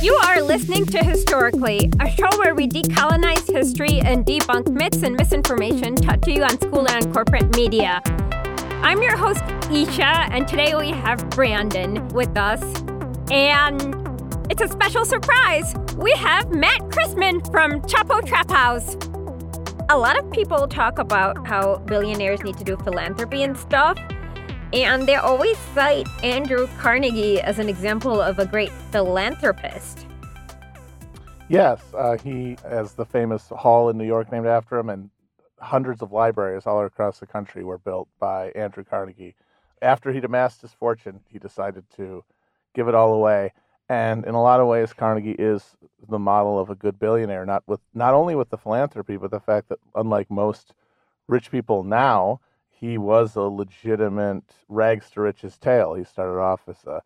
You are listening to Historically, a show where we decolonize history and debunk myths and misinformation taught to you on school and corporate media. I'm your host, Isha, and today we have Brandon with us. And it's a special surprise. We have Matt Christman from Chapo Trap House. A lot of people talk about how billionaires need to do philanthropy and stuff, and they always cite Andrew Carnegie as an example of a great philanthropist. Yes, uh, he has the famous hall in New York named after him, and hundreds of libraries all across the country were built by Andrew Carnegie. After he'd amassed his fortune, he decided to give it all away. And in a lot of ways, Carnegie is the model of a good billionaire, not with not only with the philanthropy, but the fact that unlike most rich people now, he was a legitimate rags to riches tale. He started off as a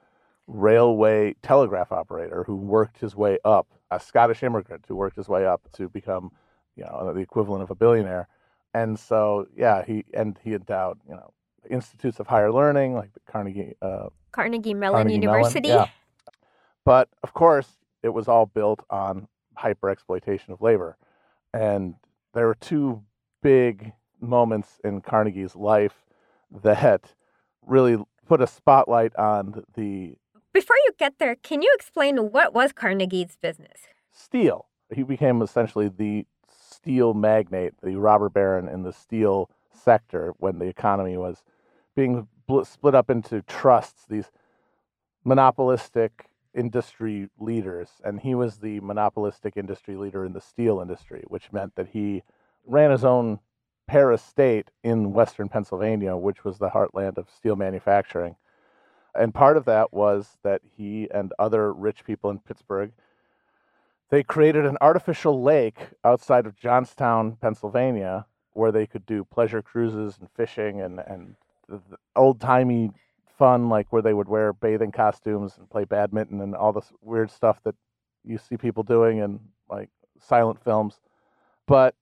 railway telegraph operator who worked his way up, a Scottish immigrant who worked his way up to become, you know, the equivalent of a billionaire. And so, yeah, he and he endowed, you know, institutes of higher learning like the Carnegie uh, Carnegie Mellon Carnegie University. Mellon, yeah. But of course, it was all built on hyper exploitation of labor. And there were two big moments in Carnegie's life that really put a spotlight on the Before you get there, can you explain what was Carnegie's business? steel. He became essentially the steel magnate, the robber baron in the steel sector when the economy was being split up into trusts, these monopolistic industry leaders. And he was the monopolistic industry leader in the steel industry, which meant that he ran his own Paris state in western Pennsylvania, which was the heartland of steel manufacturing. And part of that was that he and other rich people in Pittsburgh they created an artificial lake outside of Johnstown, Pennsylvania, where they could do pleasure cruises and fishing and, and old timey fun, like where they would wear bathing costumes and play badminton and all this weird stuff that you see people doing in like silent films. But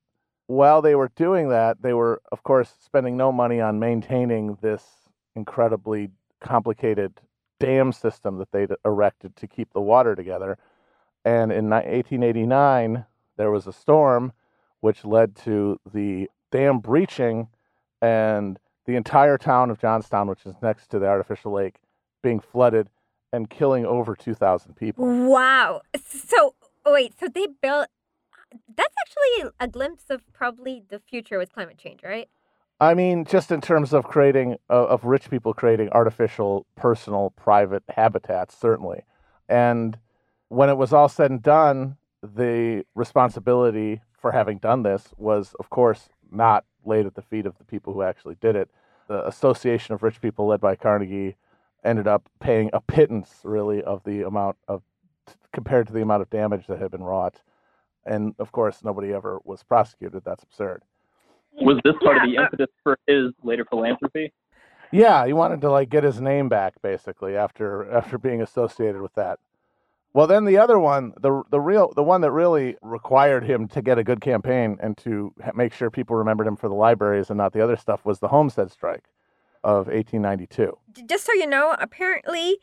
while they were doing that, they were, of course, spending no money on maintaining this incredibly complicated dam system that they'd erected to keep the water together. And in 1889, there was a storm which led to the dam breaching and the entire town of Johnstown, which is next to the artificial lake, being flooded and killing over 2,000 people. Wow. So, wait, so they built. That's actually a glimpse of probably the future with climate change, right? I mean, just in terms of creating, uh, of rich people creating artificial, personal, private habitats, certainly. And when it was all said and done, the responsibility for having done this was, of course, not laid at the feet of the people who actually did it. The Association of Rich People, led by Carnegie, ended up paying a pittance, really, of the amount of compared to the amount of damage that had been wrought. And of course, nobody ever was prosecuted. That's absurd. Was this part of the impetus for his later philanthropy? Yeah, he wanted to like get his name back, basically, after after being associated with that. Well, then the other one, the the real the one that really required him to get a good campaign and to make sure people remembered him for the libraries and not the other stuff was the Homestead Strike of 1892. Just so you know, apparently,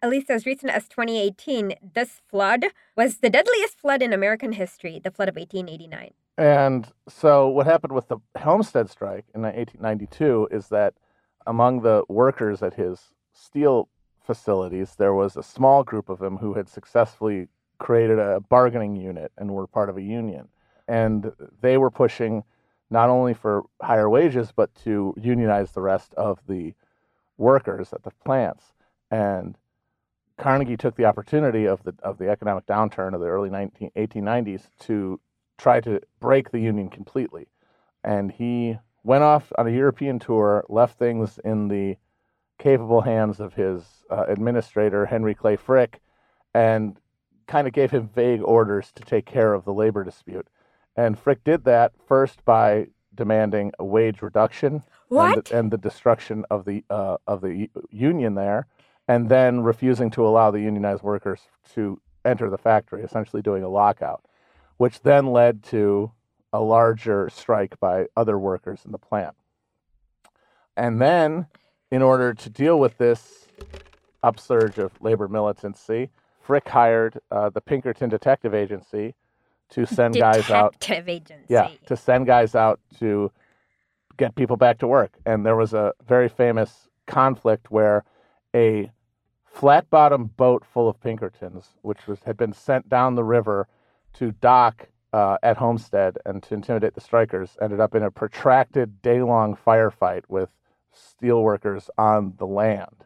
at least as recent as 2018, this flood was the deadliest flood in American history, the flood of 1889. And so, what happened with the Homestead Strike in 1892 is that among the workers at his steel facilities, there was a small group of them who had successfully created a bargaining unit and were part of a union. And they were pushing not only for higher wages, but to unionize the rest of the workers at the plants. And Carnegie took the opportunity of the of the economic downturn of the early 19, 1890s to try to break the union completely. And he went off on a European tour, left things in the capable hands of his uh, administrator, Henry Clay Frick, and kind of gave him vague orders to take care of the labor dispute. And Frick did that first by demanding a wage reduction And, the, and the destruction of the uh, of the union there, and then refusing to allow the unionized workers to enter the factory, essentially doing a lockout, which then led to a larger strike by other workers in the plant. And then, in order to deal with this upsurge of labor militancy, Frick hired uh, the Pinkerton Detective Agency to send guys out. Detective agency. Yeah, to send guys out to get people back to work. And there was a very famous conflict where a flat bottom boat full of Pinkertons, which was had been sent down the river to dock uh, at Homestead and to intimidate the strikers, ended up in a protracted day long firefight with steelworkers on the land,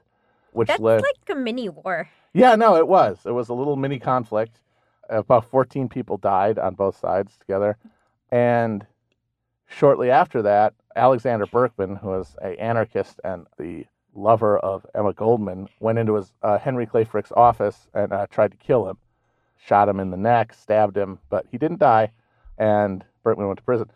which That's led. like a mini war. Yeah, no, it was. It was a little mini conflict. About 14 people died on both sides together. And shortly after that, Alexander Berkman, who was an anarchist and the lover of Emma Goldman, went into his uh, Henry Clay Frick's office and uh, tried to kill him. Shot him in the neck, stabbed him, but he didn't die, and Berkman went to prison.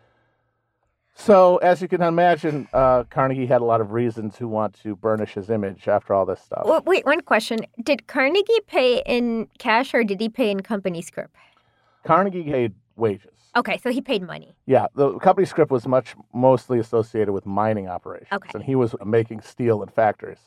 So, as you can imagine, uh, Carnegie had a lot of reasons to want to burnish his image after all this stuff. Well, wait, one question. Did Carnegie pay in cash or did he pay in company script? Carnegie paid wages. Okay, so he paid money. Yeah, the company script was much mostly associated with mining operations, Okay. and he was making steel in factories.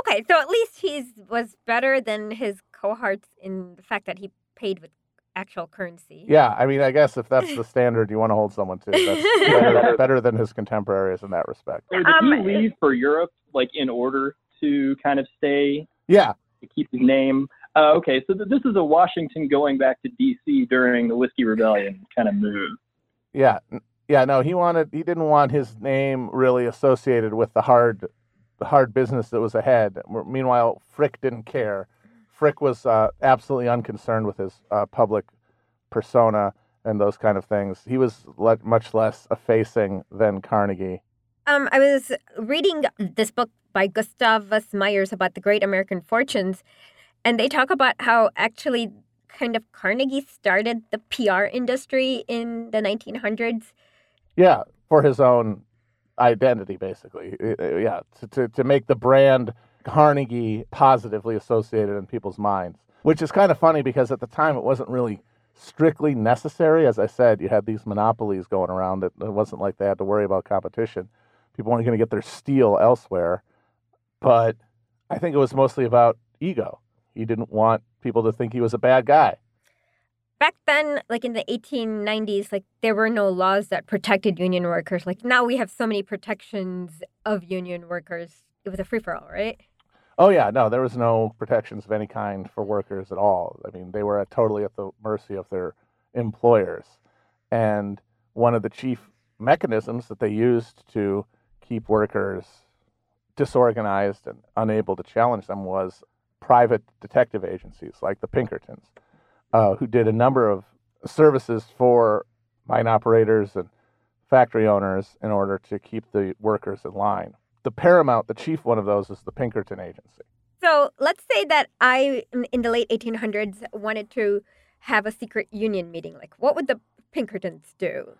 Okay, so at least he was better than his cohorts in the fact that he paid with actual currency. Yeah, I mean, I guess if that's the standard you want to hold someone to, that's better, better than his contemporaries in that respect. Or did Um, he leave for Europe, like in order to kind of stay Yeah, to keep his name? Uh, okay, so th- this is a Washington going back to D.C. during the Whiskey Rebellion kind of move. yeah, yeah. No, he wanted. He didn't want his name really associated with the hard, the hard business that was ahead. Meanwhile, Frick didn't care. Frick was uh, absolutely unconcerned with his uh, public persona and those kind of things. He was le- much less effacing than Carnegie. Um, I was reading this book by Gustavus Myers about the great American fortunes, and they talk about how actually kind of Carnegie started the PR industry in the 1900s. Yeah, for his own identity, basically. Uh, uh, Yeah, to, to, to make the brand Carnegie positively associated in people's minds, which is kind of funny because at the time it wasn't really strictly necessary. As I said, you had these monopolies going around that it wasn't like they had to worry about competition. People weren't going to get their steel elsewhere. But I think it was mostly about ego. He didn't want people to think he was a bad guy. Back then, like in the 1890s, like there were no laws that protected union workers. Like now we have so many protections of union workers. It was a free for all, right? Oh yeah, no, there was no protections of any kind for workers at all. I mean, they were at, totally at the mercy of their employers. And one of the chief mechanisms that they used to keep workers disorganized and unable to challenge them was private detective agencies like the Pinkertons, uh, who did a number of services for mine operators and factory owners in order to keep the workers in line. The paramount, the chief one of those is the Pinkerton Agency. So let's say that I, in- the late 1800s, wanted to have a secret union meeting. Like, what would the Pinkertons do?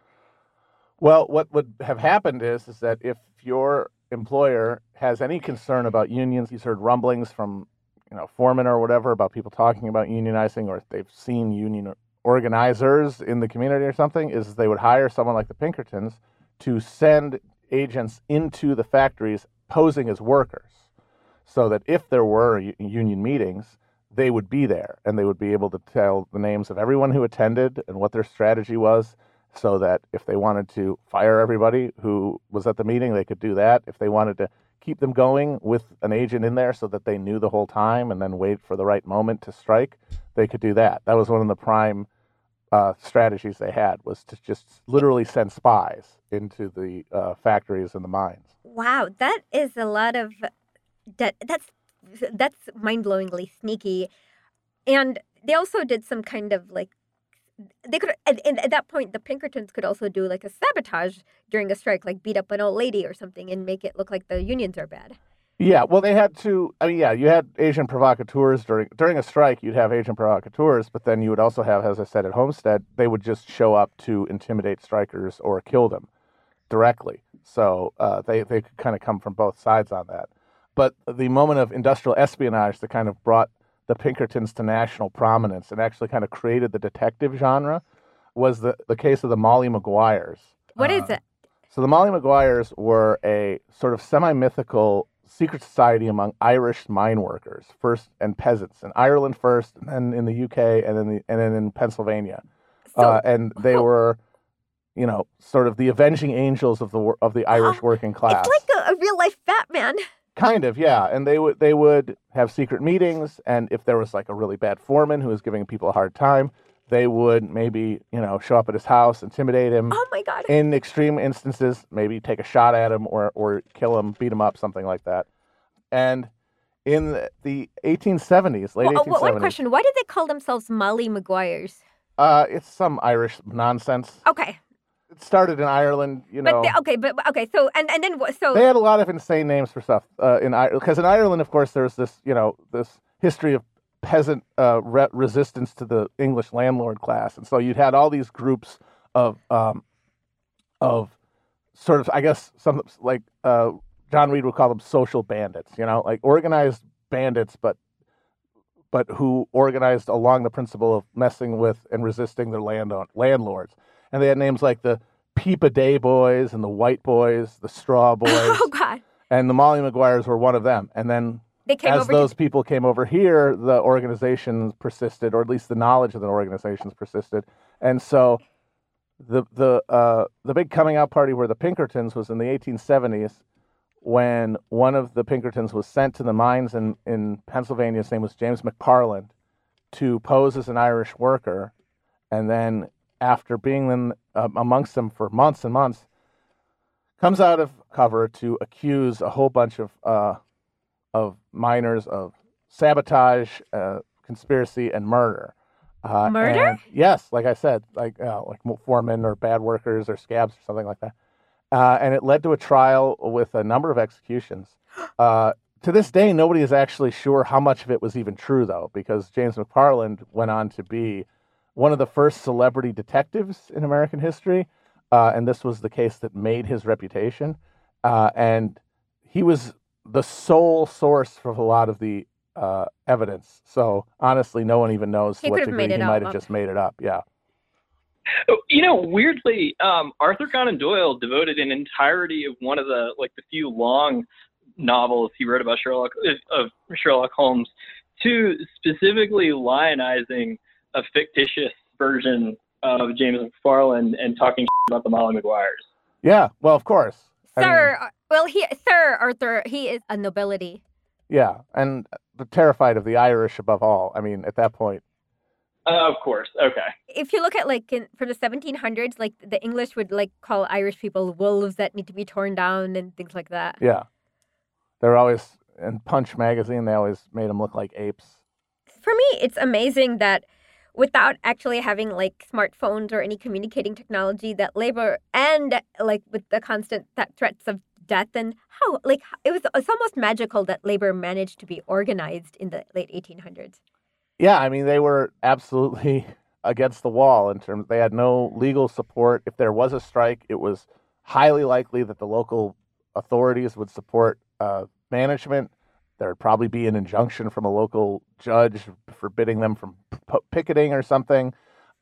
Well, what would have happened is is that if your employer has any concern about unions, he's heard rumblings from you know foremen or whatever about people talking about unionizing, or they've seen union organizers in the community or something, is they would hire someone like the Pinkertons to send agents into the factories posing as workers, so that if there were union meetings, they would be there and they would be able to tell the names of everyone who attended and what their strategy was so that if they wanted to fire everybody who was at the meeting, they could do that. If they wanted to keep them going with an agent in there so that they knew the whole time and then wait for the right moment to strike, they could do that. That was one of the prime uh, strategies they had was to just literally send spies into the uh, factories and the mines. Wow, that is a lot of that. That's that's mind blowingly sneaky, and they also did some kind of like they could and at that point the Pinkertons could also do like a sabotage during a strike, like beat up an old lady or something, and make it look like the unions are bad. Yeah, well, they had to. I mean, yeah, you had agent provocateurs during during a strike. You'd have agent provocateurs, but then you would also have, as I said, at Homestead, they would just show up to intimidate strikers or kill them directly. So uh, they they could kind of come from both sides on that. But the moment of industrial espionage that kind of brought the Pinkertons to national prominence and actually kind of created the detective genre was the, the case of the Molly Maguires. What is Uh, it? So the Molly Maguires were a sort of semi-mythical secret society among Irish mine workers, first and peasants in Ireland first, and then in the UK, and then the, and then in Pennsylvania. So, uh, and they oh. were, you know, sort of the avenging angels of the of the Irish Oh, working class. it's like a, a real life Batman. Kind of, yeah. And they would they would have secret meetings, and if there was like a really bad foreman who was giving people a hard time, they would maybe you know show up at his house, intimidate him. Oh my god. In extreme instances, maybe take a shot at him or or kill him, beat him up, something like that. And in the- the 1870s, late Well, uh, 1870s, one question: Why did they call themselves Molly Maguires? uh, it's some Irish nonsense. Okay, It started in Ireland, you but know. they, okay, but but- okay. So and and then what? So They had a lot of insane names for stuff uh, in Ireland because in Ireland, of course, there's this you know this history of peasant uh, re- resistance to the English landlord class, and so you'd had all these groups of um, of sort of I guess some like uh, John Reed would call them social bandits, you know, like organized bandits, but but who organized along the principle of messing with and resisting their land landlords, and they had names like the Peep o' Day Boys and the White Boys, the Straw Boys, oh god, and the Molly Maguires were one of them. And then they came as over. those to, people came over here, the organizations persisted, or at least the knowledge of the organizations persisted. And so the the uh, the big coming out party where the Pinkertons was in the 1870s when one of the Pinkertons was sent to the mines in, in Pennsylvania. His name was James McParland to pose as an Irish worker. And then after being in, uh, amongst them for months and months, comes out of cover to accuse a whole bunch of uh, of miners of sabotage, uh, conspiracy, and murder. Uh, Murder? and- yes, like I said, like uh, like foremen or bad workers or scabs or something like that. Uh, and it led to a trial with a number of executions. Uh, to this day, nobody is actually sure how much of it was even true, though, because James McParland went on to be one of the first celebrity detectives in American history. Uh, and this was the case that made his reputation. Uh, and he was the sole source for a lot of the uh, evidence. So honestly, no one even knows He to what degree he might have just made it up. Yeah. Oh, You know, weirdly, um, Arthur Conan Doyle devoted an entirety of one of the like the few long novels he wrote about Sherlock of Sherlock Holmes to specifically lionizing a fictitious version of James McParland and talking about the Molly Maguires. Yeah. Well, of course. I mean, Sir, uh, well, he, Sir Arthur, he is a nobility. yeah. And terrified of the Irish above all. I mean, at that point, Uh, of course. Okay. If you look at like in, for the 1700s, like the English would like call Irish people wolves that need to be torn down and things like that. yeah. They're always in Punch magazine. They always made them look like apes. For me, it's amazing that without actually having like smartphones or any communicating technology, that labor and like with the constant th- threats of death and how like it was it's almost magical that labor managed to be organized in the late 1800s. Yeah, I mean, they were absolutely against the wall in terms they had no legal support. If there was a strike, it was highly likely that the local authorities would support uh, management. There would probably be an injunction from a local judge forbidding them from p- picketing or something.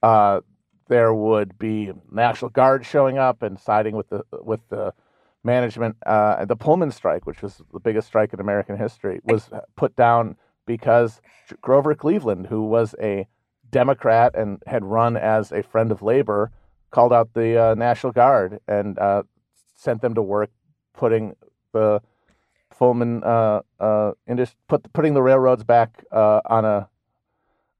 Uh, there would be National Guard showing up and siding with the with the management. Uh, the Pullman strike, which was the biggest strike in American history, was put down because Grover Cleveland, who was a Democrat and had run as a friend of labor, called out the uh, National Guard and uh, sent them to work putting the Pullman uh, uh, indus- put putting the railroads back uh, on a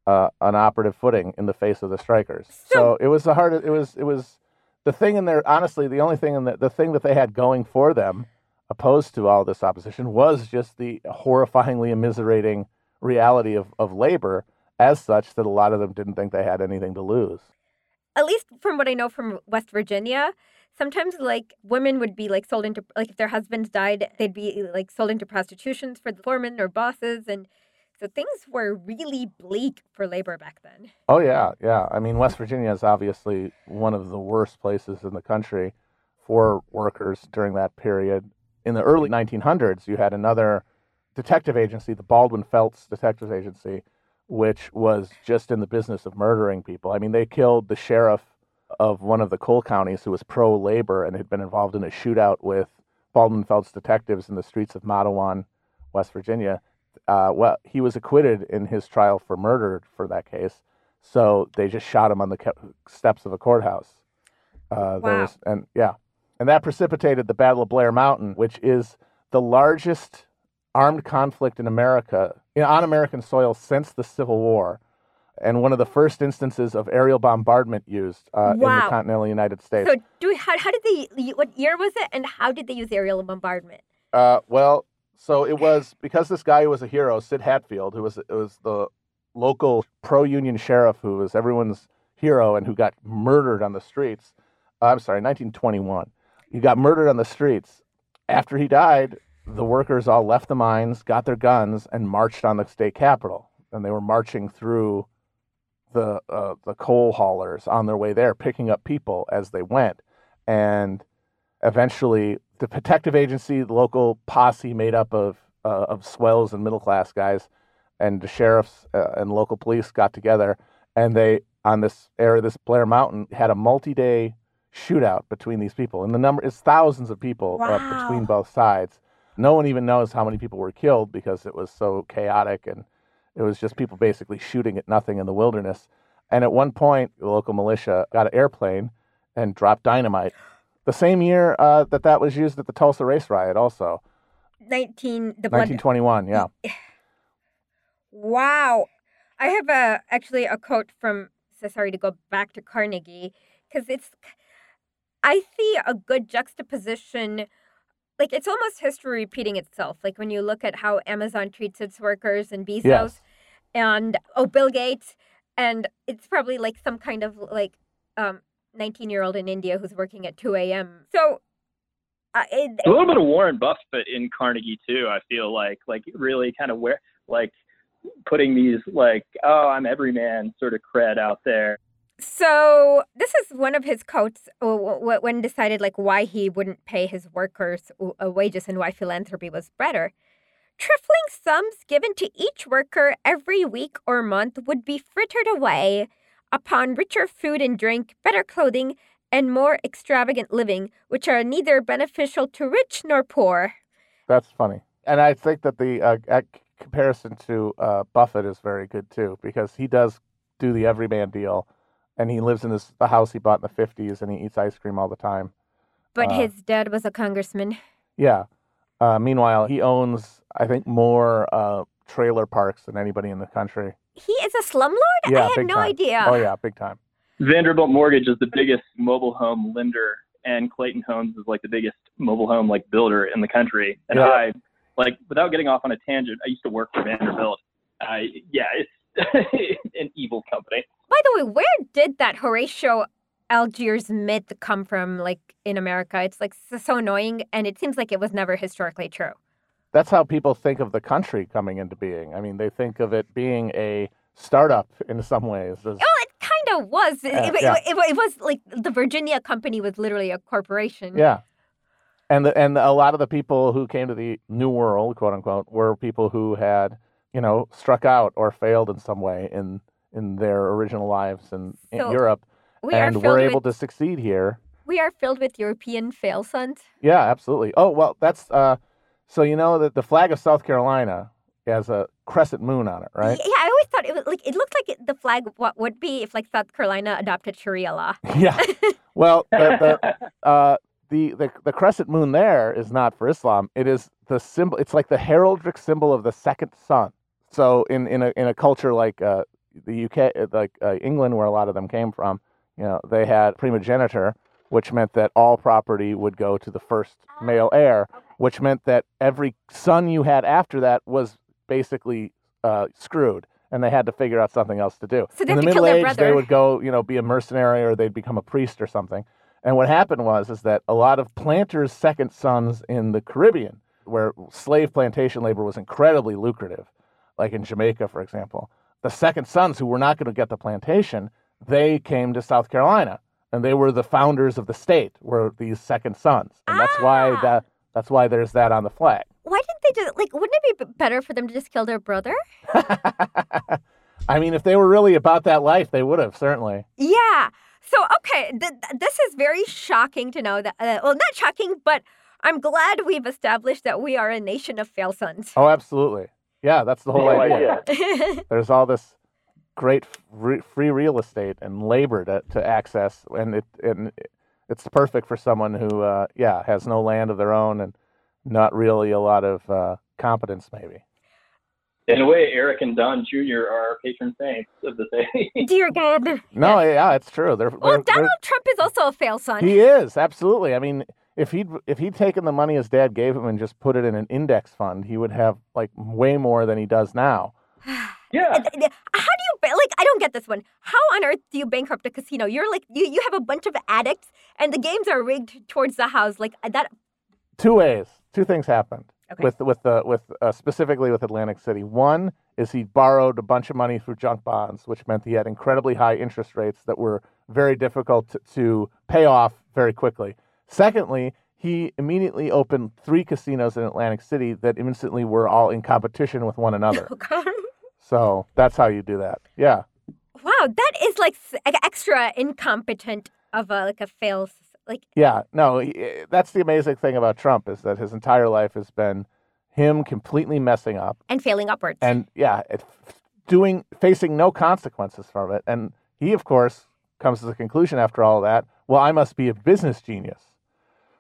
uh, an operative footing in the face of the strikers. So, it was the hard. It was it was the thing in there. Honestly, the only thing in the the thing that they had going for them, opposed to all this opposition, was just the horrifyingly immiserating reality of, of labor as such that a lot of them didn't think they had anything to lose. At least from what I know from West Virginia, sometimes like women would be like sold into like if their husbands died, they'd be like sold into prostitutions for the foremen or bosses and so things were really bleak for labor back then. Oh yeah, yeah. I mean, West Virginia is obviously one of the worst places in the country for workers during that period. In the early 1900s, you had another detective agency, the Baldwin Felts Detectives Agency, which was just in the business of murdering people. I mean, they killed the sheriff of one of the coal counties who was pro labor and had been involved in a shootout with Baldwin Felts detectives in the streets of Matewan, West Virginia. Uh, well, he was acquitted in his trial for murder for that case. So they just shot him on the steps of a courthouse. Uh, wow. Was, and yeah, and that precipitated the Battle of Blair Mountain, which is the largest armed conflict in America, you know, on American soil since the Civil War and one of the first instances of aerial bombardment used uh, wow. in the continental United States. So, do how, how did they? What year was it, and how did they use aerial bombardment? Uh, well, so it was because this guy was a hero, Sid Hatfield, who was it was the local pro-union sheriff who was everyone's hero and who got murdered on the streets. Uh, I'm sorry, 1921. He got murdered on the streets. After he died, the workers all left the mines, got their guns, and marched on the state capitol. And they were marching through the uh, the coal haulers on their way there, picking up people as they went, and eventually the protective agency, the local posse made up of uh, of swells and middle class guys, and the sheriffs uh, and local police got together, and they on this area, this Blair Mountain, had a multi day shootout between these people, and the number is thousands of people wow. between both sides. No one even knows how many people were killed because it was so chaotic and it was just people basically shooting at nothing in the wilderness. And at one point, the local militia got an airplane and dropped dynamite. The same year uh, that that was used at the Tulsa race riot, also. 19, the 1921, yeah. Wow. I have a actually a quote from, so sorry to go back to Carnegie, because it's, I see a good juxtaposition like it's almost history repeating itself. Like when you look at how Amazon treats its workers and Bezos yes. and oh Bill Gates and it's probably like some kind of like um 19 year old in India who's working at 2 a.m. So uh, it, a little bit of Warren Buffett in Carnegie too. I feel like like really kind of where like putting these like oh I'm everyman sort of cred out there. So this is one of his quotes when decided like why he wouldn't pay his workers wages and why philanthropy was better. Trifling sums given to each worker every week or month would be frittered away upon richer food and drink, better clothing, and more extravagant living, which are neither beneficial to rich nor poor. That's funny, and I think that the uh, comparison to uh, Buffett is very good too because he does do the everyman deal and he lives in this the house he bought in the 50s and he eats ice cream all the time. But uh, his dad was a congressman. Yeah. Uh, meanwhile, he owns, I think, more uh, trailer parks than anybody in the country. He is a slumlord? Yeah, I had no time. idea. Oh, yeah, big time. Vanderbilt Mortgage is the biggest mobile home lender, and Clayton Homes is like the biggest mobile home like builder in the country. And yeah. I, like, without getting off on a tangent, I used to work for Vanderbilt. I, yeah, it's an evil company. By the way, where did that Horatio Alger's myth come from, like in America? It's like so annoying, and it seems like it was never historically true. That's how people think of the country coming into being. I mean, they think of it being a startup in some ways. Oh, it kind of was. It, uh, yeah. it, it, it, was like the Virginia company was literally a corporation. Yeah. And the, and a lot of the people who came to the New World, quote unquote, were people who had you know, struck out or failed in some way in in their original lives in, so in Europe, we and were able with, to succeed here. We are filled with European fail sons. Yeah, absolutely. Oh well, that's uh, so you know that the flag of South Carolina has a crescent moon on it, right? Yeah, I always thought it was like it looked like the flag what would be if like South Carolina adopted Sharia law. yeah. Well, the, the, uh, the, the the crescent moon there is not for Islam. It is the symbol. It's like the heraldic symbol of the second son. So in in a in a culture like uh, the UK, like uh, England, where a lot of them came from, you know, they had primogeniture, which meant that all property would go to the first male ah, heir, which meant that every son you had after that was basically uh, screwed, and they had to figure out something else to do. So in the Middle Age, they would go, you know, be a mercenary or they'd become a priest or something. And what happened was is that a lot of planters' second sons in the Caribbean, where slave plantation labor was incredibly lucrative, like in Jamaica, for example, the second sons who were not going to get the plantation, they came to South Carolina and they were the founders of the state, were these second sons. And that's ah. why that that's why there's that on the flag. Why didn't they just like wouldn't it be better for them to just kill their brother? I mean, if they were really about that life, they would have, certainly. Yeah. So, okay, th- th- this is very shocking to know that. Uh, well, not shocking, but I'm glad we've established that we are a nation of fail sons. Oh, absolutely. Yeah, that's the whole Whole idea. idea. There's all this great free, free real estate and labor to, to access, and it and it's perfect for someone who, uh, yeah, has no land of their own and not really a lot of uh, competence, maybe. In a way, Eric and Don Jr. are patron saints of the day. Dear God. No, yeah, it's true. They're, Well, they're- they're- Donald Trump is also a fail son. he is absolutely. I mean, if he'd if he'd taken the money his dad gave him and just put it in an index fund, he would have like way more than he does now. yeah. How do you ba- like? I don't get this one. How on earth do you bankrupt a casino? You're like you, you have a bunch of addicts, and the games are rigged towards the house. Like uh, that. Two ways, two things happened Okay. with with the with uh, specifically with Atlantic City. One is he borrowed a bunch of money through junk bonds, which meant he had incredibly high interest rates that were very difficult to, to pay off very quickly. Secondly, he immediately opened three casinos in Atlantic City that instantly were all in competition with one another. Oh. So that's how you do that. Yeah. Wow, that is like extra incompetent of a like a fail. Like Yeah, no, that's the amazing thing about Trump is that his entire life has been him completely messing up and failing upwards. and yeah, it, doing facing no consequences from it. And he, of course, comes to the conclusion after all of that, well, I must be a business genius.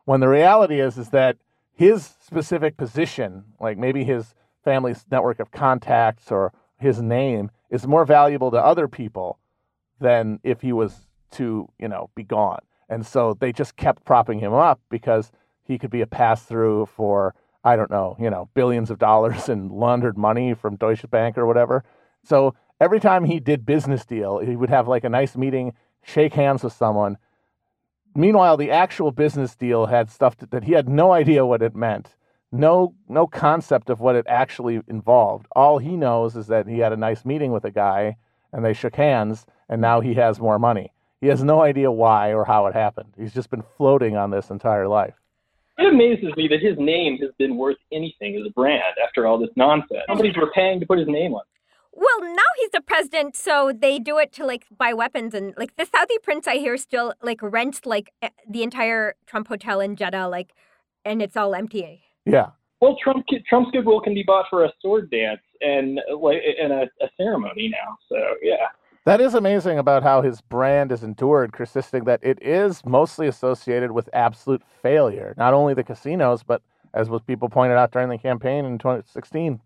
When the reality is, is that his specific position, like maybe his family's network of contacts or his name, is more valuable to other people than if he was to, you know, be gone. And so they just kept propping him up because he could be a pass through for, I don't know, you know, billions of dollars in laundered money from Deutsche Bank or whatever. So every time he did business deal, he would have like a nice meeting, shake hands with someone. Meanwhile, the actual business deal had stuff that, he had no idea what it meant, no no concept of what it actually involved. All he knows is that he had a nice meeting with a guy and they shook hands, and now he has more money. He has no idea why or how it happened. He's just been floating on this entire life. It amazes me that his name has been worth anything as a brand after all this nonsense. Companies were paying to put his name on. well, now he's the president, so they do it to like buy weapons and like the Saudi prince I hear still like rents like the entire Trump hotel in Jeddah, like, and it's all empty. Yeah. Well, Trump Trump's goodwill can be bought for a sword dance and like and a, a ceremony now. So yeah. That is amazing about how his brand has endured, consisting that it is mostly associated with absolute failure. Not only the casinos, but as was people pointed out during the campaign in 2016,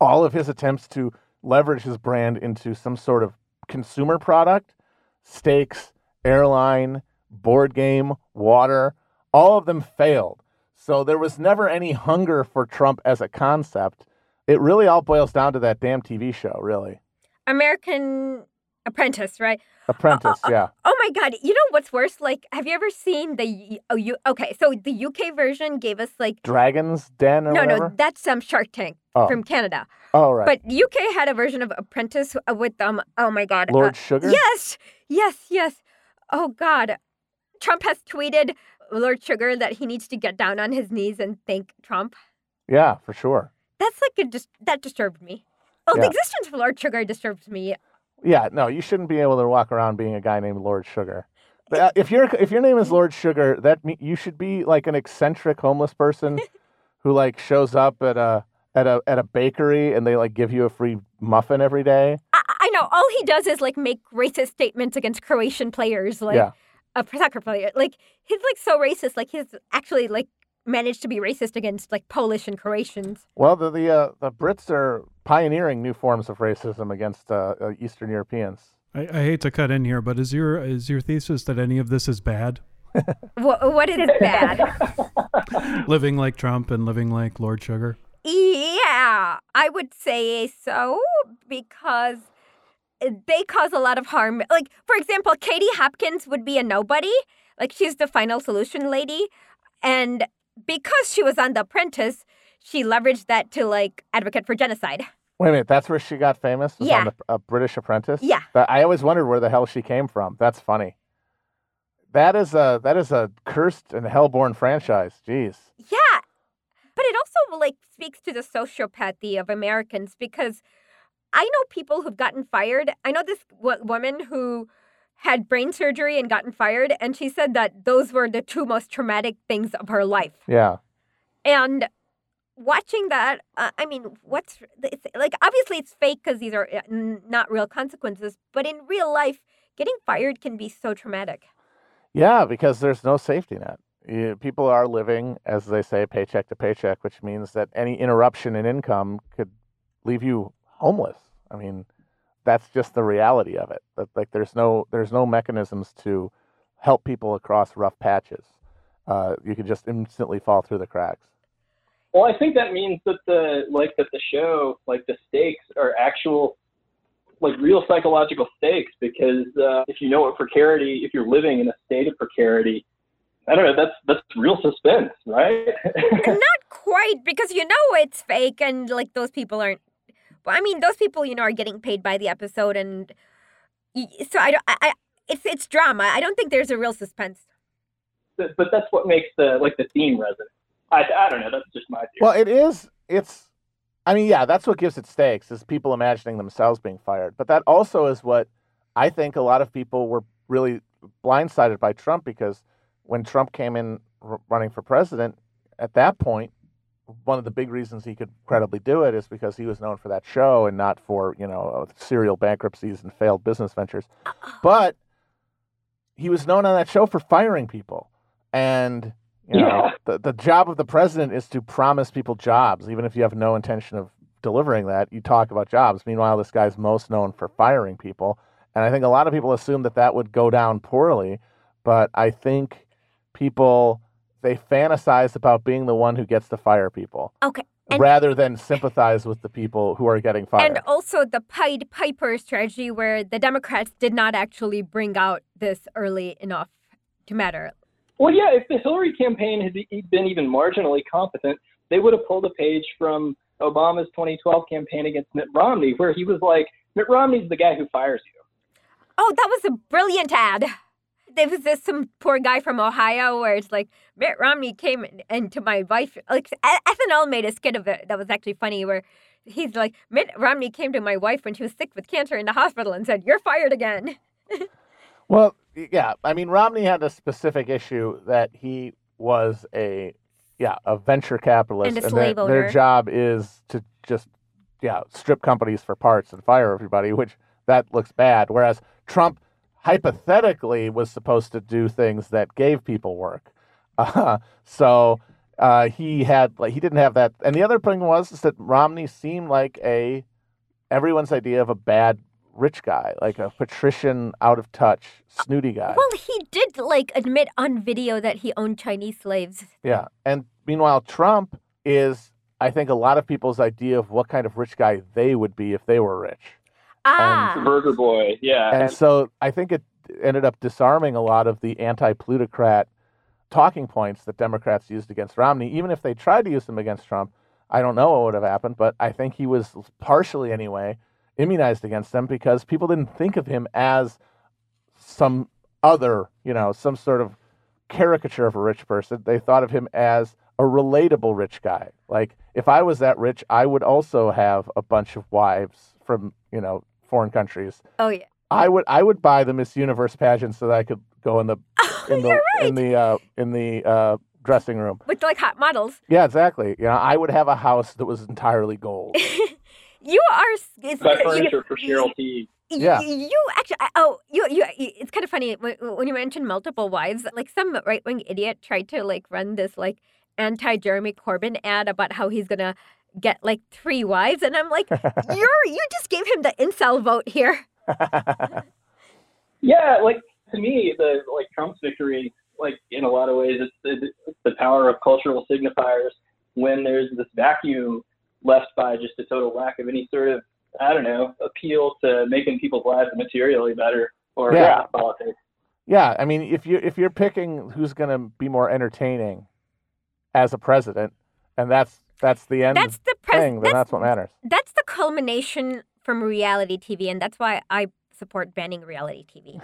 all of his attempts to leverage his brand into some sort of consumer product, steaks, airline, board game, water, all of them failed. So there was never any hunger for Trump as a concept. It really all boils down to that damn TV show, really. American Apprentice, right? Apprentice, uh, yeah. Oh my God! You know what's worse? Like, have you ever seen the? Oh, you okay? So the UK version gave us like Dragon's Den or no, whatever? no, that's um Shark Tank Oh. from Canada. oh, right. But UK had a version of Apprentice uh, with um. Oh my God! uh, Lord Sugar? Yes, yes, yes. Oh God, Trump has tweeted Lord Sugar that he needs to get down on his knees and thank Trump. Yeah, for sure. That's like a dis- that disturbed me. Oh, the existence of Lord Sugar disturbs me. Yeah, no, you shouldn't be able to walk around being a guy named Lord Sugar. But, uh, If your if your name is Lord Sugar, that me- you should be like an eccentric homeless person who like shows up at a at a at a bakery and they like give you a free muffin every day. I, I know all he does is like make racist statements against Croatian players, like Yeah. A soccer player. Like he's like so racist. Like he's actually like managed to be racist against like Polish and Croatians. Well, the the uh, the Brits are pioneering new forms of racism against uh, uh, Eastern Europeans. I, I hate to cut in here, but is your is your thesis that any of this is bad? What, what is bad? living like Trump and living like Lord Sugar. yeah, I would say so because they cause a lot of harm. Like for example, Katie Hopkins would be a nobody. Like she's the final solution lady, and because she was on The Apprentice, she leveraged that to like advocate for genocide. Wait a minute, that's where she got famous? Was Yeah. on the uh, British Apprentice? Yeah. That, I always wondered where the hell she came from. That's funny. That is a that is a cursed and hellborn franchise. Jeez. Yeah. But it also like speaks to the sociopathy of Americans because I know people who've gotten fired. I know this woman who had brain surgery and gotten fired, and she said that those were the two most traumatic things of her life. Yeah. And watching that, uh, I mean, what's it's, like obviously it's fake because these are uh, not real consequences, but in real life, getting fired can be so traumatic. Yeah, because there's no safety net. You, people are living, as they say, paycheck to paycheck, which means that any interruption in income could leave you homeless. I mean, that's just the reality of it. That like there's no there's no mechanisms to help people across rough patches. Uh, you could just instantly fall through the cracks. Well, I think that means that the like that the show, like the stakes are actual, like real psychological stakes. Because uh, if you know what precarity, if you're living in a state of precarity, I don't know. That's that's real suspense, right? Not quite, because you know it's fake, and like those people aren't. I mean, those people, you know, are getting paid by the episode, and so I don't. I, I it's it's drama. I don't think there's a real suspense. But, but that's what makes the like the theme resonant. I, I don't know. That's just my theory. Well, it is. It's. I mean, yeah, that's what gives it stakes is people imagining themselves being fired. But that also is what I think a lot of people were really blindsided by Trump because when Trump came in r- running for president, at that point, one of the big reasons he could credibly do it is because he was known for that show and not for you know serial bankruptcies and failed business ventures. But he was known on that show for firing people, and you know, Yeah. the, the job of the president is to promise people jobs, even if you have no intention of delivering that. You talk about jobs. Meanwhile, this guy's most known for firing people. And I think a lot of people assume that that would go down poorly. But I think people, they fantasize about being the one who gets to fire people Okay. And- rather than sympathize with the people who are getting fired. And also the Pied Piper strategy, where the Democrats did not actually bring out this early enough to matter. Well, yeah, if the Hillary campaign had e- been even marginally competent, they would have pulled a page from Obama's 2012 campaign against Mitt Romney, where he was like, Mitt Romney's the guy who fires you. Oh, that was a brilliant ad. There was this some poor guy from Ohio where it's like Mitt Romney came in- into my wife. Like SNL made a skit of it that was actually funny where he's like Mitt Romney came to my wife when she was sick with cancer in the hospital and said, "You're fired again." Well, yeah. I mean, Romney had a specific issue that he was a, yeah, a venture capitalist, And a their- their, job is to just, yeah, strip companies for parts and fire everybody, which that looks bad. Whereas Trump hypothetically was supposed to do things that gave people work. Uh, so uh, he had like he didn't have that. And the other thing was is that Romney seemed like a everyone's idea of a bad rich guy, like a patrician, out of touch, snooty guy. Well, he did like admit on video that he owned Chinese slaves. Yeah. And meanwhile, Trump is, I think, a lot of people's idea of what kind of rich guy they would be if they were rich. Ah, Burger Boy, yeah. And so I think it ended up disarming a lot of the anti plutocrat talking points that Democrats used against Romney. Even if they tried to use them against Trump, I don't know what would have happened, but I think he was partially, anyway, immunized against them because people didn't think of him as some other, you know, some sort of caricature of a rich person. They thought of him as a relatable rich guy. Like, if I was that rich, I would also have a bunch of wives from, you know, foreign countries. oh yeah. I would I would buy the Miss Universe pageant so that I could go in the in the You're in the uh, in the uh, dressing room. With like hot models. Yeah, exactly. You know, I would have a house that was entirely gold. You are. s- It's, Buy you- furniture for Cheryl T. Y- Yeah. You actually, I- oh, you, you, it's kind of funny when, when you mentioned multiple wives. Like some right wing idiot tried to like run this like anti Jeremy Corbyn ad about how he's gonna get like three wives, and I'm like, you're you just gave him the incel vote here. Yeah, like to me, the like Trump's victory, like in a lot of ways, it's, it's the power of cultural signifiers. When there's this vacuum left by just a total lack of any sort of, I don't know, appeal to making people's lives materially better or Yeah. yeah. politics. yeah, I mean, if you if you're picking who's going to be more entertaining as a president, and that's that's the end That's the pres- thing, that's, that's what matters. that's the culmination from reality TV, and that's why I support banning reality TV.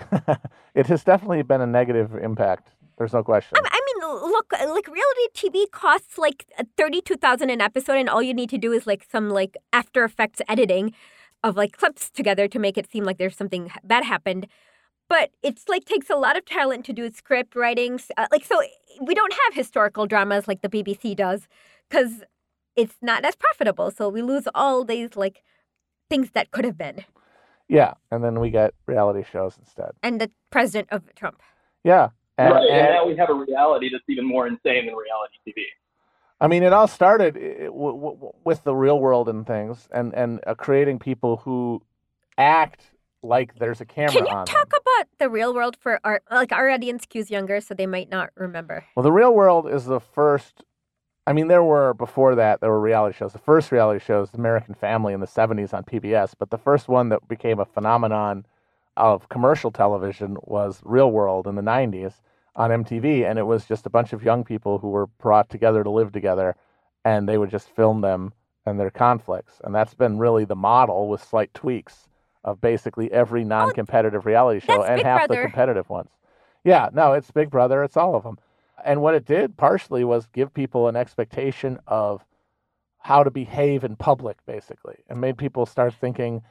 it has definitely been a negative impact. There's no question. I I mean, look, uh, like reality TV costs like uh, thirty-two thousand an episode, and all you need to do is like some like After Effects editing of like clips together to make it seem like there's something bad happened. but it's like takes a lot of talent to do script writings. Uh, like so, we don't have historical dramas like the BBC does because it's not as profitable. So we lose all these like things that could have been. Yeah, and then we get reality shows instead. And the president of Trump. Yeah, and, right, and, and- now we have a reality that's even more insane than reality TV. I mean, it all started i- w- w- with the real world and things, and and uh, creating people who act like there's a camera Can you on talk them. about the real world for our like our audience skews younger, so they might not remember. Well, the real world is the first. I mean, there were before that there were reality shows. The first reality show is American Family in the '70s on PBS, but the first one that became a phenomenon of commercial television was Real World in the '90s on MTV, and it was just a bunch of young people who were brought together to live together, and they would just film them and their conflicts, and that's been really the model with slight tweaks of basically every oh, non-competitive reality show that's and Big half Brother. the competitive ones. Yeah, no, it's Big Brother, it's all of them. And what it did partially was give people an expectation of how to behave in public, basically, and made people start thinking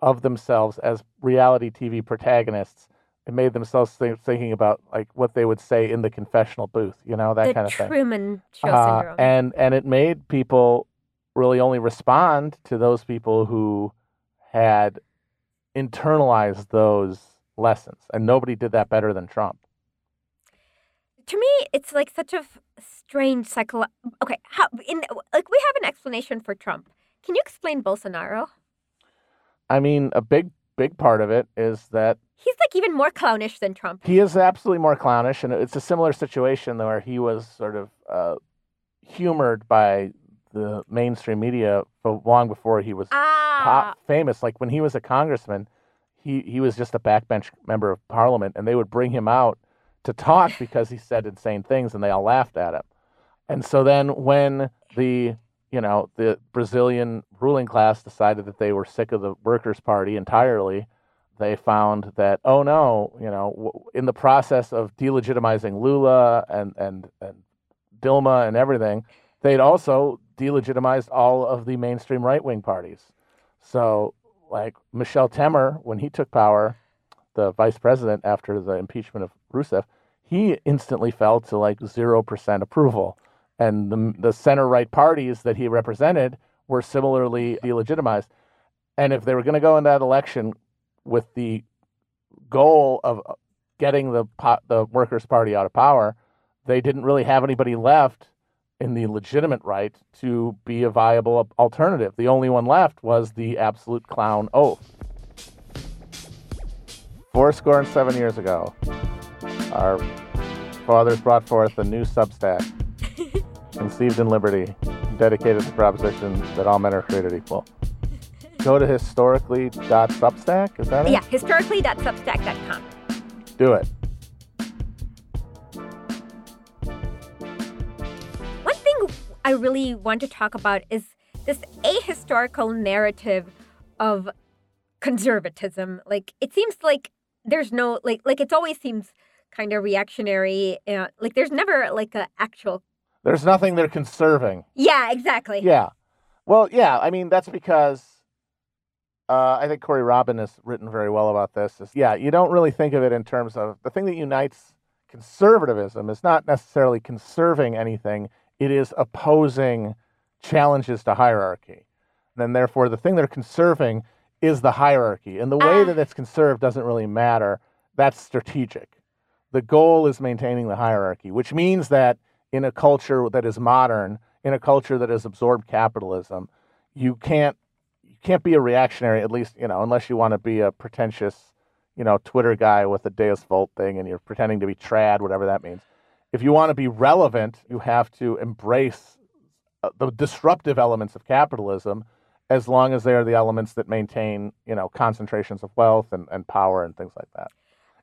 of themselves as reality TV protagonists. It made themselves think, thinking about like what they would say in the confessional booth, you know, that the kind of thing. Truman Show Uh, syndrome. and and it made people really only respond to those people who had internalized those lessons, and nobody did that better than Trump. To me, it's like such a strange psycho. Okay, how in like we have an explanation for Trump. Can you explain Bolsonaro? I mean, a big big part of it is that He's like even more clownish than Trump. he is absolutely more clownish, and it's a similar situation where he was sort of uh, humored by the mainstream media for long before he was Ah, pop famous. Like when he was a congressman, he he was just a backbench member of parliament, and they would bring him out to talk because he said insane things, and they all laughed at him. And so then when the you know the Brazilian ruling class decided that they were sick of the Workers' Party entirely, they found that oh no, you know, in the process of delegitimizing Lula and and and Dilma and everything, they'd also delegitimized all of the mainstream right wing parties. So, like Michel Temer, when he took power, the vice president after the impeachment of Rousseff, he instantly fell to like 0% approval. And the, the center right parties that he represented were similarly delegitimized. And if they were going to go in that election with the goal of uh, getting the, the Workers' Party out of power, they didn't really have anybody left in the legitimate right to be a viable alternative. The only one left was the absolute clown oath. Four score and seven years ago, our fathers brought forth a new Substack, conceived in liberty, dedicated to the proposition that all men are created equal. Go to historicly.substack, is that it? yeah, historicly.substack.com. Do it. One thing I really want to talk about is this ahistorical narrative of conservatism. Like it seems like there's no like like it always seems kind of reactionary. Uh, like there's never like a actual. There's nothing they're conserving. Yeah, exactly. Yeah. Well, yeah. I mean, that's because uh, I think Corey Robin has written very well about this. Is yeah, you don't really think of it in terms of the thing that unites conservatism is not necessarily conserving anything. It is opposing challenges to hierarchy. And therefore, the thing they're conserving is the hierarchy. And the way Ah. that it's conserved doesn't really matter. That's strategic. The goal is maintaining the hierarchy, which means that in a culture that is modern, in a culture that has absorbed capitalism, you can't you can't be a reactionary, at least, you know, unless you want to be a pretentious, you know, Twitter guy with a Deus Vult thing and you're pretending to be trad, whatever that means. If you want to be relevant, you have to embrace uh, the disruptive elements of capitalism as long as they are the elements that maintain, you know, concentrations of wealth and, and power and things like that.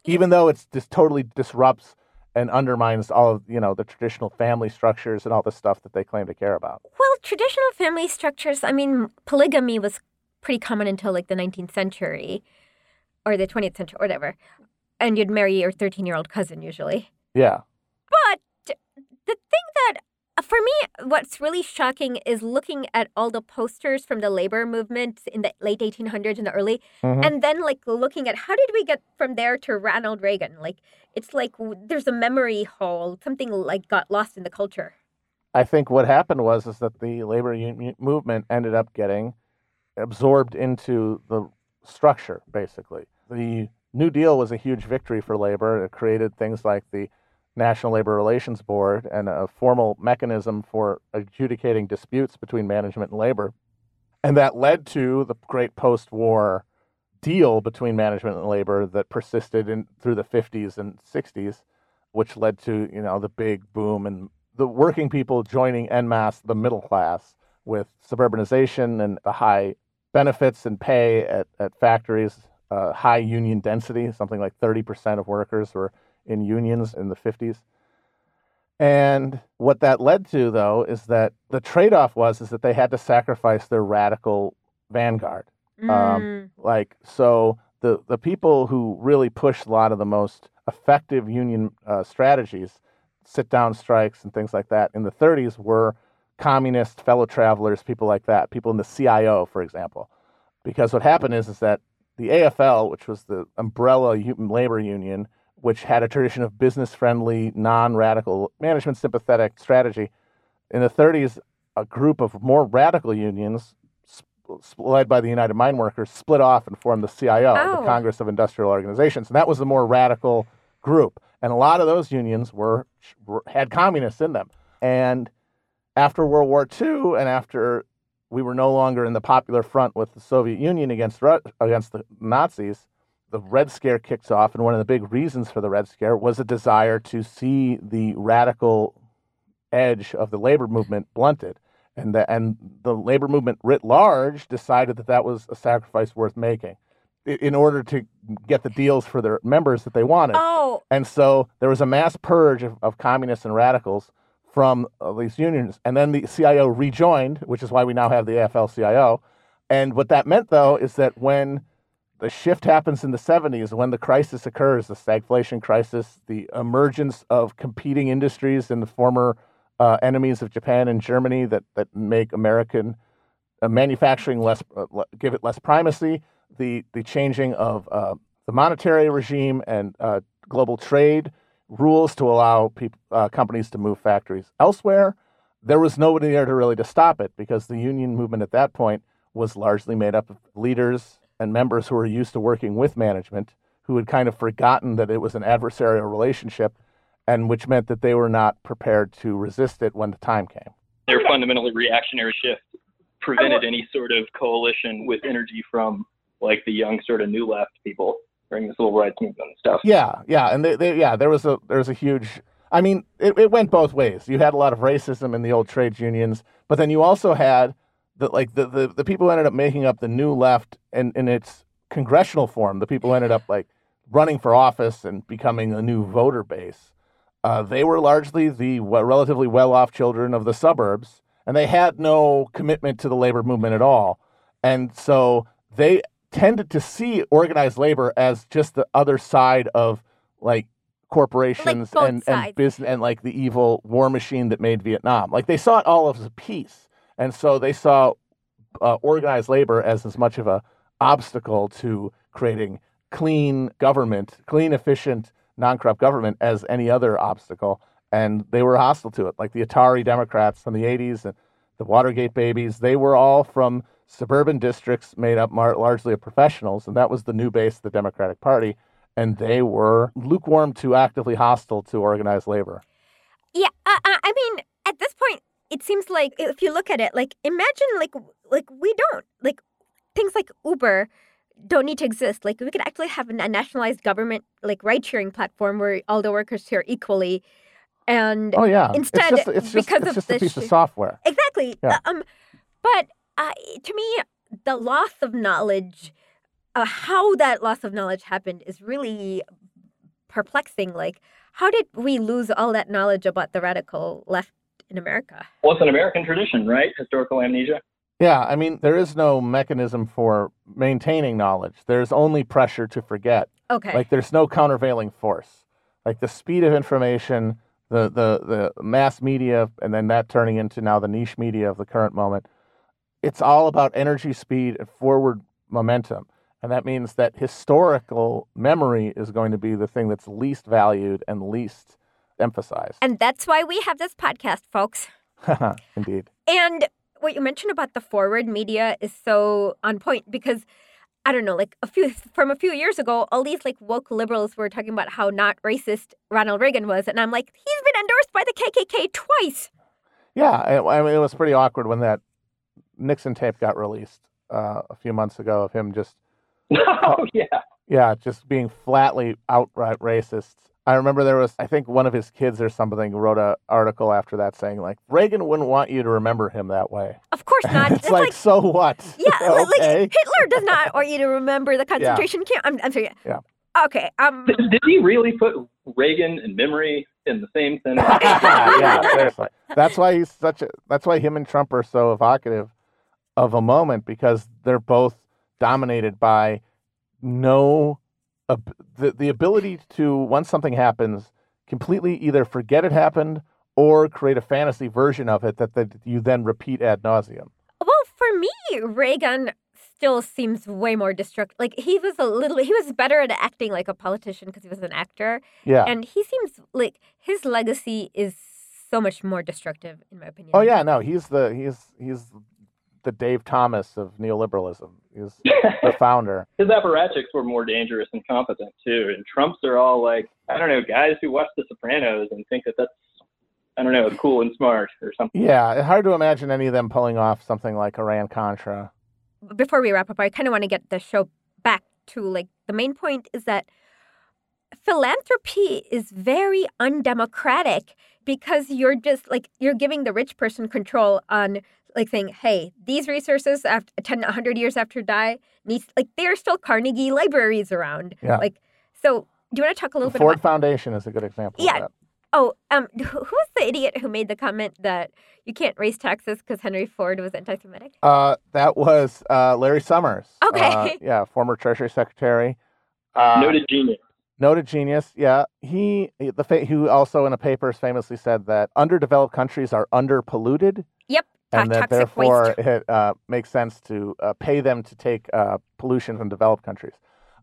Even though it's just totally disrupts and undermines all of, you know, the traditional family structures and all the stuff that they claim to care about. Well, traditional family structures. I mean, polygamy was pretty common until like the 19th century, or the 20th century, or whatever. And you'd marry your 13 year old cousin usually. Yeah. But the thing that, for me, what's really shocking is looking at all the posters from the labor movement in the late 1800s and the early, Mhm. and then like looking at how did we get from there to Ronald Reagan? Like it's like there's a memory hole, something like got lost in the culture. I think what happened was is that the labor union movement ended up getting absorbed into the structure. Basically, the New Deal was a huge victory for labor. It created things like the National Labor Relations Board and a formal mechanism for adjudicating disputes between management and labor, and that led to the great post-war deal between management and labor that persisted in through the 50s and 60s, which led to you know the big boom and the working people joining en masse the middle class with suburbanization and the high benefits and pay at, at factories, uh, high union density, something like 30% of workers were in unions in the 50s. And what that led to, though, is that the trade off was is that they had to sacrifice their radical vanguard. Um, Mm. Like, so the, the people who really pushed a lot of the most effective union uh, strategies, sit down strikes and things like that, in the 30s were communist fellow travelers, people like that, people in the CIO, for example. Because what happened is, is that the AFL, which was the umbrella labor union, which had a tradition of business friendly, non radical, management sympathetic strategy, in the 30s, a group of more radical unions led by the United Mine Workers split off and formed the CIO, Oh. the Congress of Industrial Organizations. And that was the more radical group. And a lot of those unions were, were had communists in them. And after World War II and after we were no longer in the popular front with the Soviet Union against against the Nazis, the Red Scare kicks off, and one of the big reasons for the Red Scare was a desire to see the radical edge of the labor movement blunted, and the, and the labor movement writ large decided that that was a sacrifice worth making, in order to get the deals for their members that they wanted. Oh, And so there was a mass purge of, of communists and radicals from uh, these unions. And then the CIO rejoined, which is why we now have the AFL CIO. And what that meant, though, is that when the shift happens in the 70s, when the crisis occurs, the stagflation crisis, the emergence of competing industries in the former uh, enemies of Japan and Germany that, that make American uh, manufacturing less, uh, give it less primacy, the, the changing of uh, the monetary regime and uh, global trade rules to allow peop- uh, companies to move factories elsewhere. There was nobody there to really to stop it because the union movement at that point was largely made up of leaders and members who were used to working with management, who had kind of forgotten that it was an adversarial relationship, and which meant that they were not prepared to resist it when the time came. Their fundamentally reactionary shift prevented any sort of coalition with energy from like the young sort of new left people during the civil rights movement and stuff. Yeah, yeah, and they, they, yeah, there was a there was a huge. I mean, it, it went both ways. You had a lot of racism in the old trades unions, but then you also had the like the the, the people who ended up making up the new left in, in its congressional form. The people who ended up like running for office and becoming a new voter base. Uh, they were largely the relatively well-off children of the suburbs, and they had no commitment to the labor movement at all. And so they tended to see organized labor as just the other side of like corporations both and, sides. and business and like the evil war machine that made Vietnam. Like they saw it all as a piece. And so they saw uh, organized labor as as much of a obstacle to creating clean government, clean, efficient, non-corrupt government as any other obstacle. And they were hostile to it. Like the Atari Democrats from the 80s and the Watergate babies, they were all from suburban districts made up largely of professionals. And that was the new base of the Democratic Party. And they were lukewarm to actively hostile to organized labor. Yeah, I I mean, at this point, it seems like if you look at it, like imagine like like we don't like things like Uber don't need to exist. Like we could actually have a nationalized government like ride sharing platform where all the workers share equally, and Oh, yeah. Instead, it's just, it's just, because it's of just a the piece of software. exactly. Yeah. Um, but uh, to me, the loss of knowledge, uh, how that loss of knowledge happened, is really perplexing. Like, how did we lose all that knowledge about the radical left in America? Well, it's an American tradition, right? Historical amnesia. Yeah, I mean, there is no mechanism for maintaining knowledge. There's only pressure to forget. Okay. Like, there's no countervailing force. Like, the speed of information, the, the, the mass media, and then that turning into now the niche media of the current moment. It's all about energy, speed, and forward momentum. And that means that historical memory is going to be the thing that's least valued and least emphasized. And that's why we have this podcast, folks. Indeed. And what you mentioned about the forward media is so on point because I don't know, like a few from a few years ago, all these like woke liberals were talking about how not racist Ronald Reagan was, and I'm like, he's been endorsed by the KKK twice. Yeah, I mean, it was pretty awkward when that Nixon tape got released uh, a few months ago of him just. oh yeah. Yeah, just being flatly outright racist. I remember there was, I think one of his kids or something wrote an article after that saying like Reagan wouldn't want you to remember him that way. Of course not. it's, like, like, so what? Yeah, okay. like Hitler does not want you to remember the concentration yeah. camp. I'm, I'm sorry. Yeah. Okay. Um. Did, did, he really put Reagan and memory in the same sentence? yeah, yeah, seriously. That's why he's such a. That's why him and Trump are so evocative of a moment because they're both dominated by no the, the ability to once something happens completely either forget it happened or create a fantasy version of it that, that you then repeat ad nauseum. Well, for me, Reagan still seems way more destructive. Like he was a little, he was better at acting like a politician because he was an actor. Yeah, and he seems like his legacy is so much more destructive, in my opinion. Oh yeah, no, he's the he's he's the Dave Thomas of neoliberalism. He's the founder. His apparatchiks were more dangerous and competent too, and Trump's are all like I don't know guys who watch The Sopranos and think that that's I don't know cool and smart or something. Yeah, it's hard to imagine any of them pulling off something like Iran Contra. Before we wrap up, I kind of want to get the show back to like the main point is that philanthropy is very undemocratic because you're just like you're giving the rich person control on like saying, hey, these resources after 10, 100 years after die, needs like there are still Carnegie libraries around. Yeah. Like, so do you want to talk a little bit about it? the bit Ford about Foundation is a good example yeah. Oh, um, who was the idiot who made the comment that you can't raise taxes because Henry Ford was anti-Semitic? Uh, that was uh, Larry Summers. Okay. Uh, yeah, former Treasury Secretary. Uh, Noted genius. Noted genius. Yeah, he the fa- who also in a paper famously said that underdeveloped countries are underpolluted. And that therefore waste. it uh, makes sense to uh, pay them to take uh, pollution from developed countries.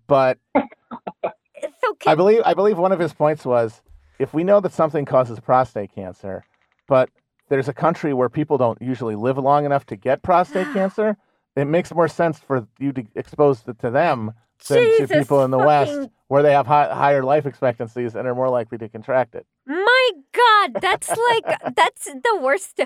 But so I believe I believe one of his points was if we know that something causes prostate cancer, but there's a country where people don't usually live long enough to get prostate cancer, it makes more sense for you to expose it to them than Jesus to people in the fucking- West where they have high, higher life expectancies and are more likely to contract it. My God, that's like that's the worst.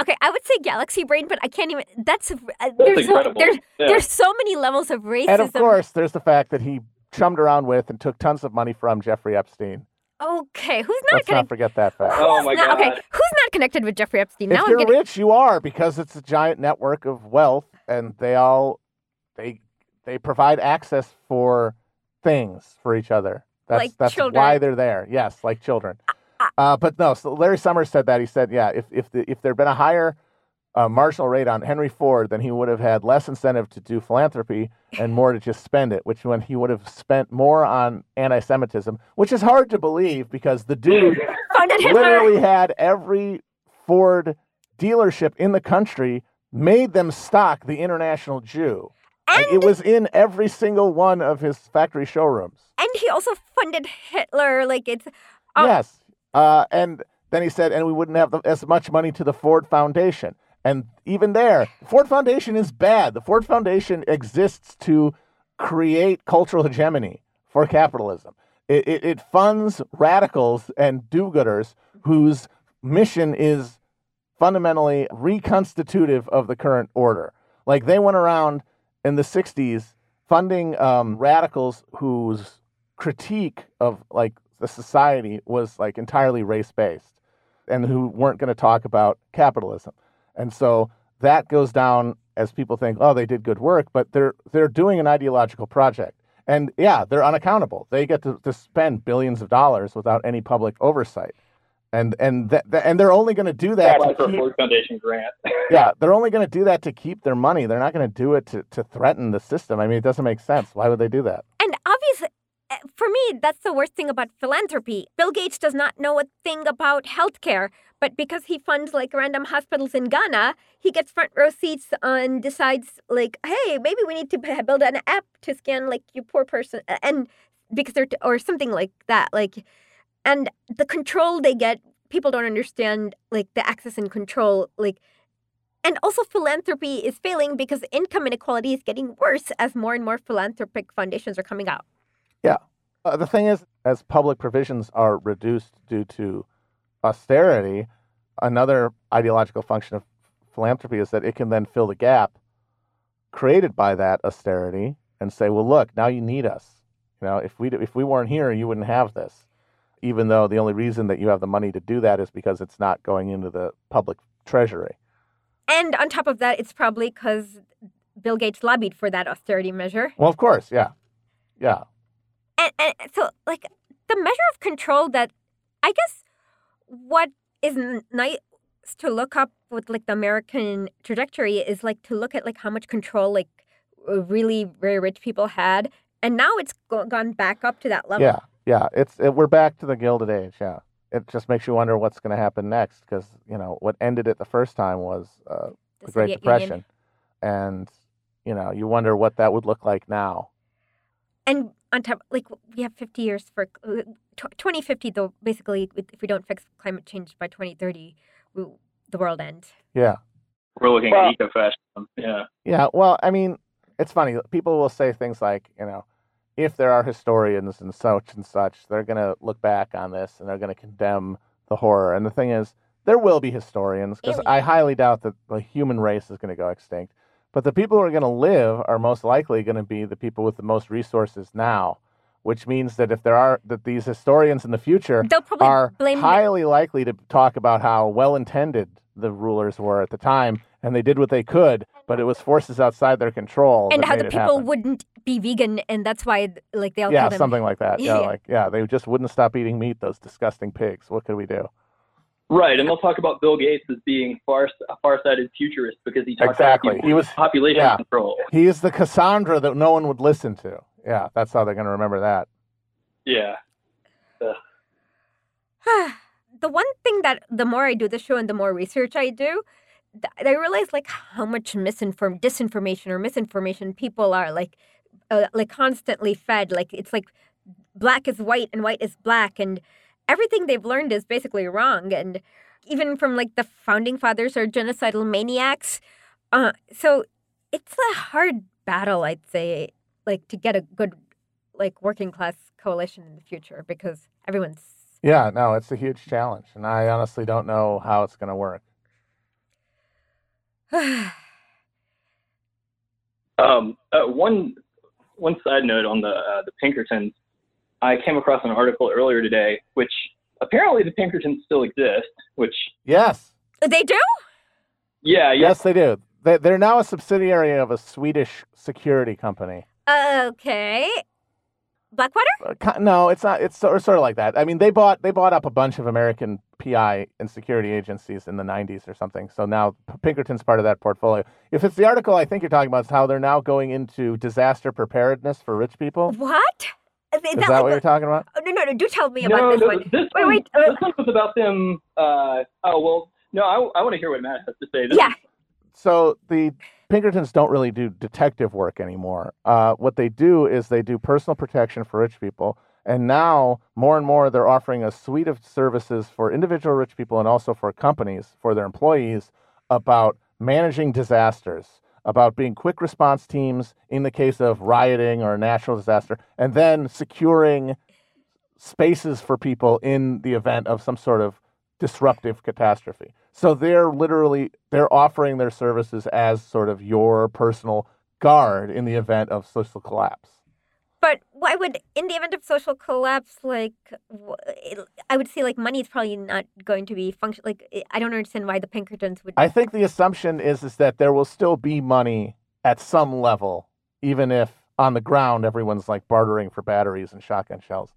Okay, I would say galaxy brain, but I can't even. That's, uh, there's so, incredible. there's Yeah. there's so many levels of racism. And of course, there's the fact that he chummed around with and took tons of money from Jeffrey Epstein. Okay, who's not Let's not connected? forget that fact. Oh who's my not, God. Okay, who's not connected with Jeffrey Epstein? if now I'm you're getting. rich, you are because it's a giant network of wealth, and they all they they provide access for things for each other. That's Like that's children. why they're there. Yes, like children. Uh, but no, so Larry Summers said that. He said, yeah, if if the, if there'd been a higher uh, marginal rate on Henry Ford, then he would have had less incentive to do philanthropy and more to just spend it. Which when he would have spent more on anti-Semitism, which is hard to believe because the dude literally had every Ford dealership in the country made them stock the International Jew. Like, it was in every single one of his factory showrooms. and he also funded Hitler. Like it's. Oh. Yes. Uh, and then he said, and we wouldn't have the, as much money to the Ford Foundation. And even there, Ford Foundation is bad. The Ford Foundation exists to create cultural hegemony for capitalism. It, it, it funds radicals and do gooders whose mission is fundamentally reconstitutive of the current order. Like they went around in the 60s funding um, radicals whose critique of like the society was like entirely race based and who weren't going to talk about capitalism. And so that goes down as people think, oh, they did good work, but they're they're doing an ideological project. And yeah, they're unaccountable. They get to, to spend billions of dollars without any public oversight. And and th- th- and they're only going to do that Apply to for a keep, Ford Foundation grant. yeah, they're only going to do that to keep their money. They're not going to do it to, to threaten the system. I mean, it doesn't make sense. Why would they do that? And obviously, eh, for me, that's the worst thing about philanthropy. Bill Gates does not know a thing about healthcare, but because he funds like random hospitals in Ghana, he gets front row seats and decides like, hey, maybe we need to build an app to scan like you poor person, and because they're or something like that, like, and the control they get, people don't understand like the access and control, like. And also, philanthropy is failing because income inequality is getting worse as more and more philanthropic foundations are coming out. Uh, the thing is, as public provisions are reduced due to austerity, another ideological function of philanthropy is that it can then fill the gap created by that austerity and say, well, look, now you need us. You know, if we if we weren't here, you wouldn't have this. Even though the only reason that you have the money to do that is because it's not going into the public treasury. And on top of that, it's probably because Bill Gates lobbied for that austerity measure. Well, of course, yeah, yeah, And, and so, like, the measure of control that I guess what is nice to look up with like the American trajectory is like to look at like how much control like really very rich people had, and now it's go- gone back up to that level. yeah, yeah. It's it, we're back to the Gilded Age. Yeah, it just makes you wonder what's going to happen next because you know what ended it the first time was uh, the the Great Soviet Depression, Union. and you know you wonder what that would look like now. And on top, like we have 50 years for uh, 2050. Though basically, if if we don't fix climate change by 2030, we, the world ends. Yeah. We're looking Well- at ecofascism. Yeah. Yeah, well, I mean, it's funny. People will say things like, you know, if there are historians and such and such, they're going to look back on this and they're going to condemn the horror. And the thing is, there will be historians because I highly doubt that the human race is going to go extinct. But the people who are going to live are most likely going to be the people with the most resources now, which means that if there are that these historians in the future They'll probably are blame highly likely to talk about how well intended the rulers were at the time and they did what they could, but it was forces outside their control. and how the people happen. wouldn't be vegan, and that's why like they all Yeah, them. something like that. Yeah, Yeah. like yeah, they just wouldn't stop eating meat, those disgusting pigs. What could we do? Right, and they'll talk about Bill Gates as being far a far-sighted futurist because he talks Exactly. about He was- population yeah. control. He is the Cassandra that no one would listen to. Yeah, that's how they're going to remember that. Yeah. the one thing that the more I do the show and the more research I do, th- I realize like how much misinform disinformation or misinformation people are like uh, like constantly fed. Like it's like black is white and white is black, and everything they've learned is basically wrong. And even from like the founding fathers are genocidal maniacs. Uh, so it's a hard battle, I'd say, like to get a good like working class coalition in the future because everyone's Yeah, no, it's a huge challenge, and I honestly don't know how it's going to work. Um, uh, one one side note on the uh, the Pinkertons, I came across an article earlier today, which apparently the Pinkertons still exist. Which Yes, they do. yeah, yeah, yes, they do. They, they're now a subsidiary of a Swedish security company. Okay. Blackwater? Uh, No, it's not. It's sort sort of like that. I mean, they bought they bought up a bunch of American PI and security agencies in the '90s or something. So now Pinkerton's part of that portfolio. If it's the article I think you're talking about, it's how they're now going into disaster preparedness for rich people. What? Is Is that what you're talking about? Oh, no, no, no. Do tell me no, about this no, one. this Wait, one, wait, uh, this one was about them. Uh, oh well, no, I, I want to hear what Matt has to say. This Yeah. So the Pinkertons don't really do detective work anymore. Uh, what they do is they do personal protection for rich people. And now, more and more, they're offering a suite of services for individual rich people and also for companies, for their employees, about managing disasters, about being quick response teams in the case of rioting or a natural disaster, and then securing spaces for people in the event of some sort of disruptive catastrophe. So they're literally they're offering their services as sort of your personal guard in the event of social collapse. But why would, in the event of social collapse, like, I would say, like, money is probably not going to be function. Like, I- I don't understand why the Pinkertons would. I think the assumption is is that there will still be money at some level, even if on the ground everyone's like bartering for batteries and shotgun shells.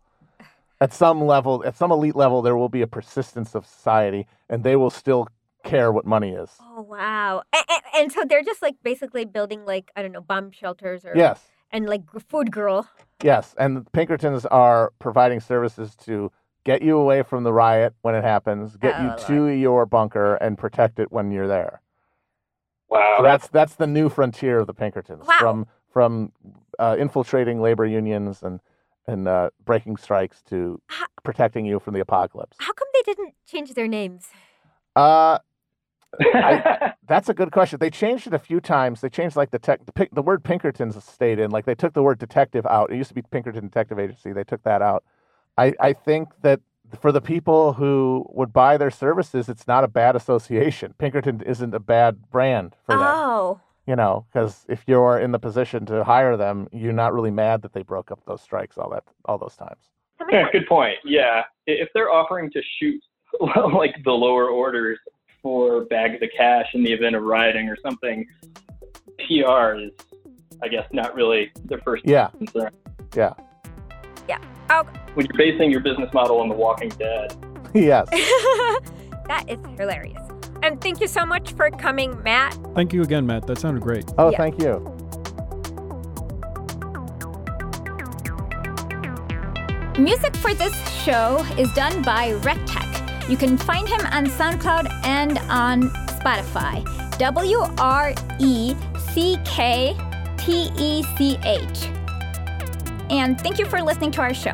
At some level, at some elite level, there will be a persistence of society, and they will still care what money is. Oh wow! And, and, and so they're just like basically building like I don't know bomb shelters or Yes. and like food girl. Yes, and the Pinkertons are providing services to get you away from the riot when it happens, get Oh, you Lord. to your bunker, and protect it when you're there. Wow, So that's that's the new frontier of the Pinkertons Wow. from from uh, infiltrating labor unions and and uh, breaking strikes to How- protecting you from the apocalypse. How come they didn't change their names? Uh, I- that's a good question. They changed it a few times. They changed like the tech, the, the word Pinkertons stayed in. Like they took the word detective out. It used to be Pinkerton Detective Agency. They took that out. I, I think that for the people who would buy their services, it's not a bad association. Pinkerton isn't a bad brand for them. Oh, You know, because if you're in the position to hire them, you're not really mad that they broke up those strikes all that all those times. Yeah, good point. Yeah, if they're offering to shoot like the lower orders for bag the cash in the event of rioting or something, PR is, I guess, not really their first Yeah, concern. yeah, Oh, When you're basing your business model on The Walking Dead, yes. that is hilarious. And thank you so much for coming, Matt. Thank you again, Matt. That sounded great. Oh, Yeah. thank you. Music for this show is done by Wrecktech. You can find him on SoundCloud and on Spotify. W R E C K T E C H. And thank you for listening to our show.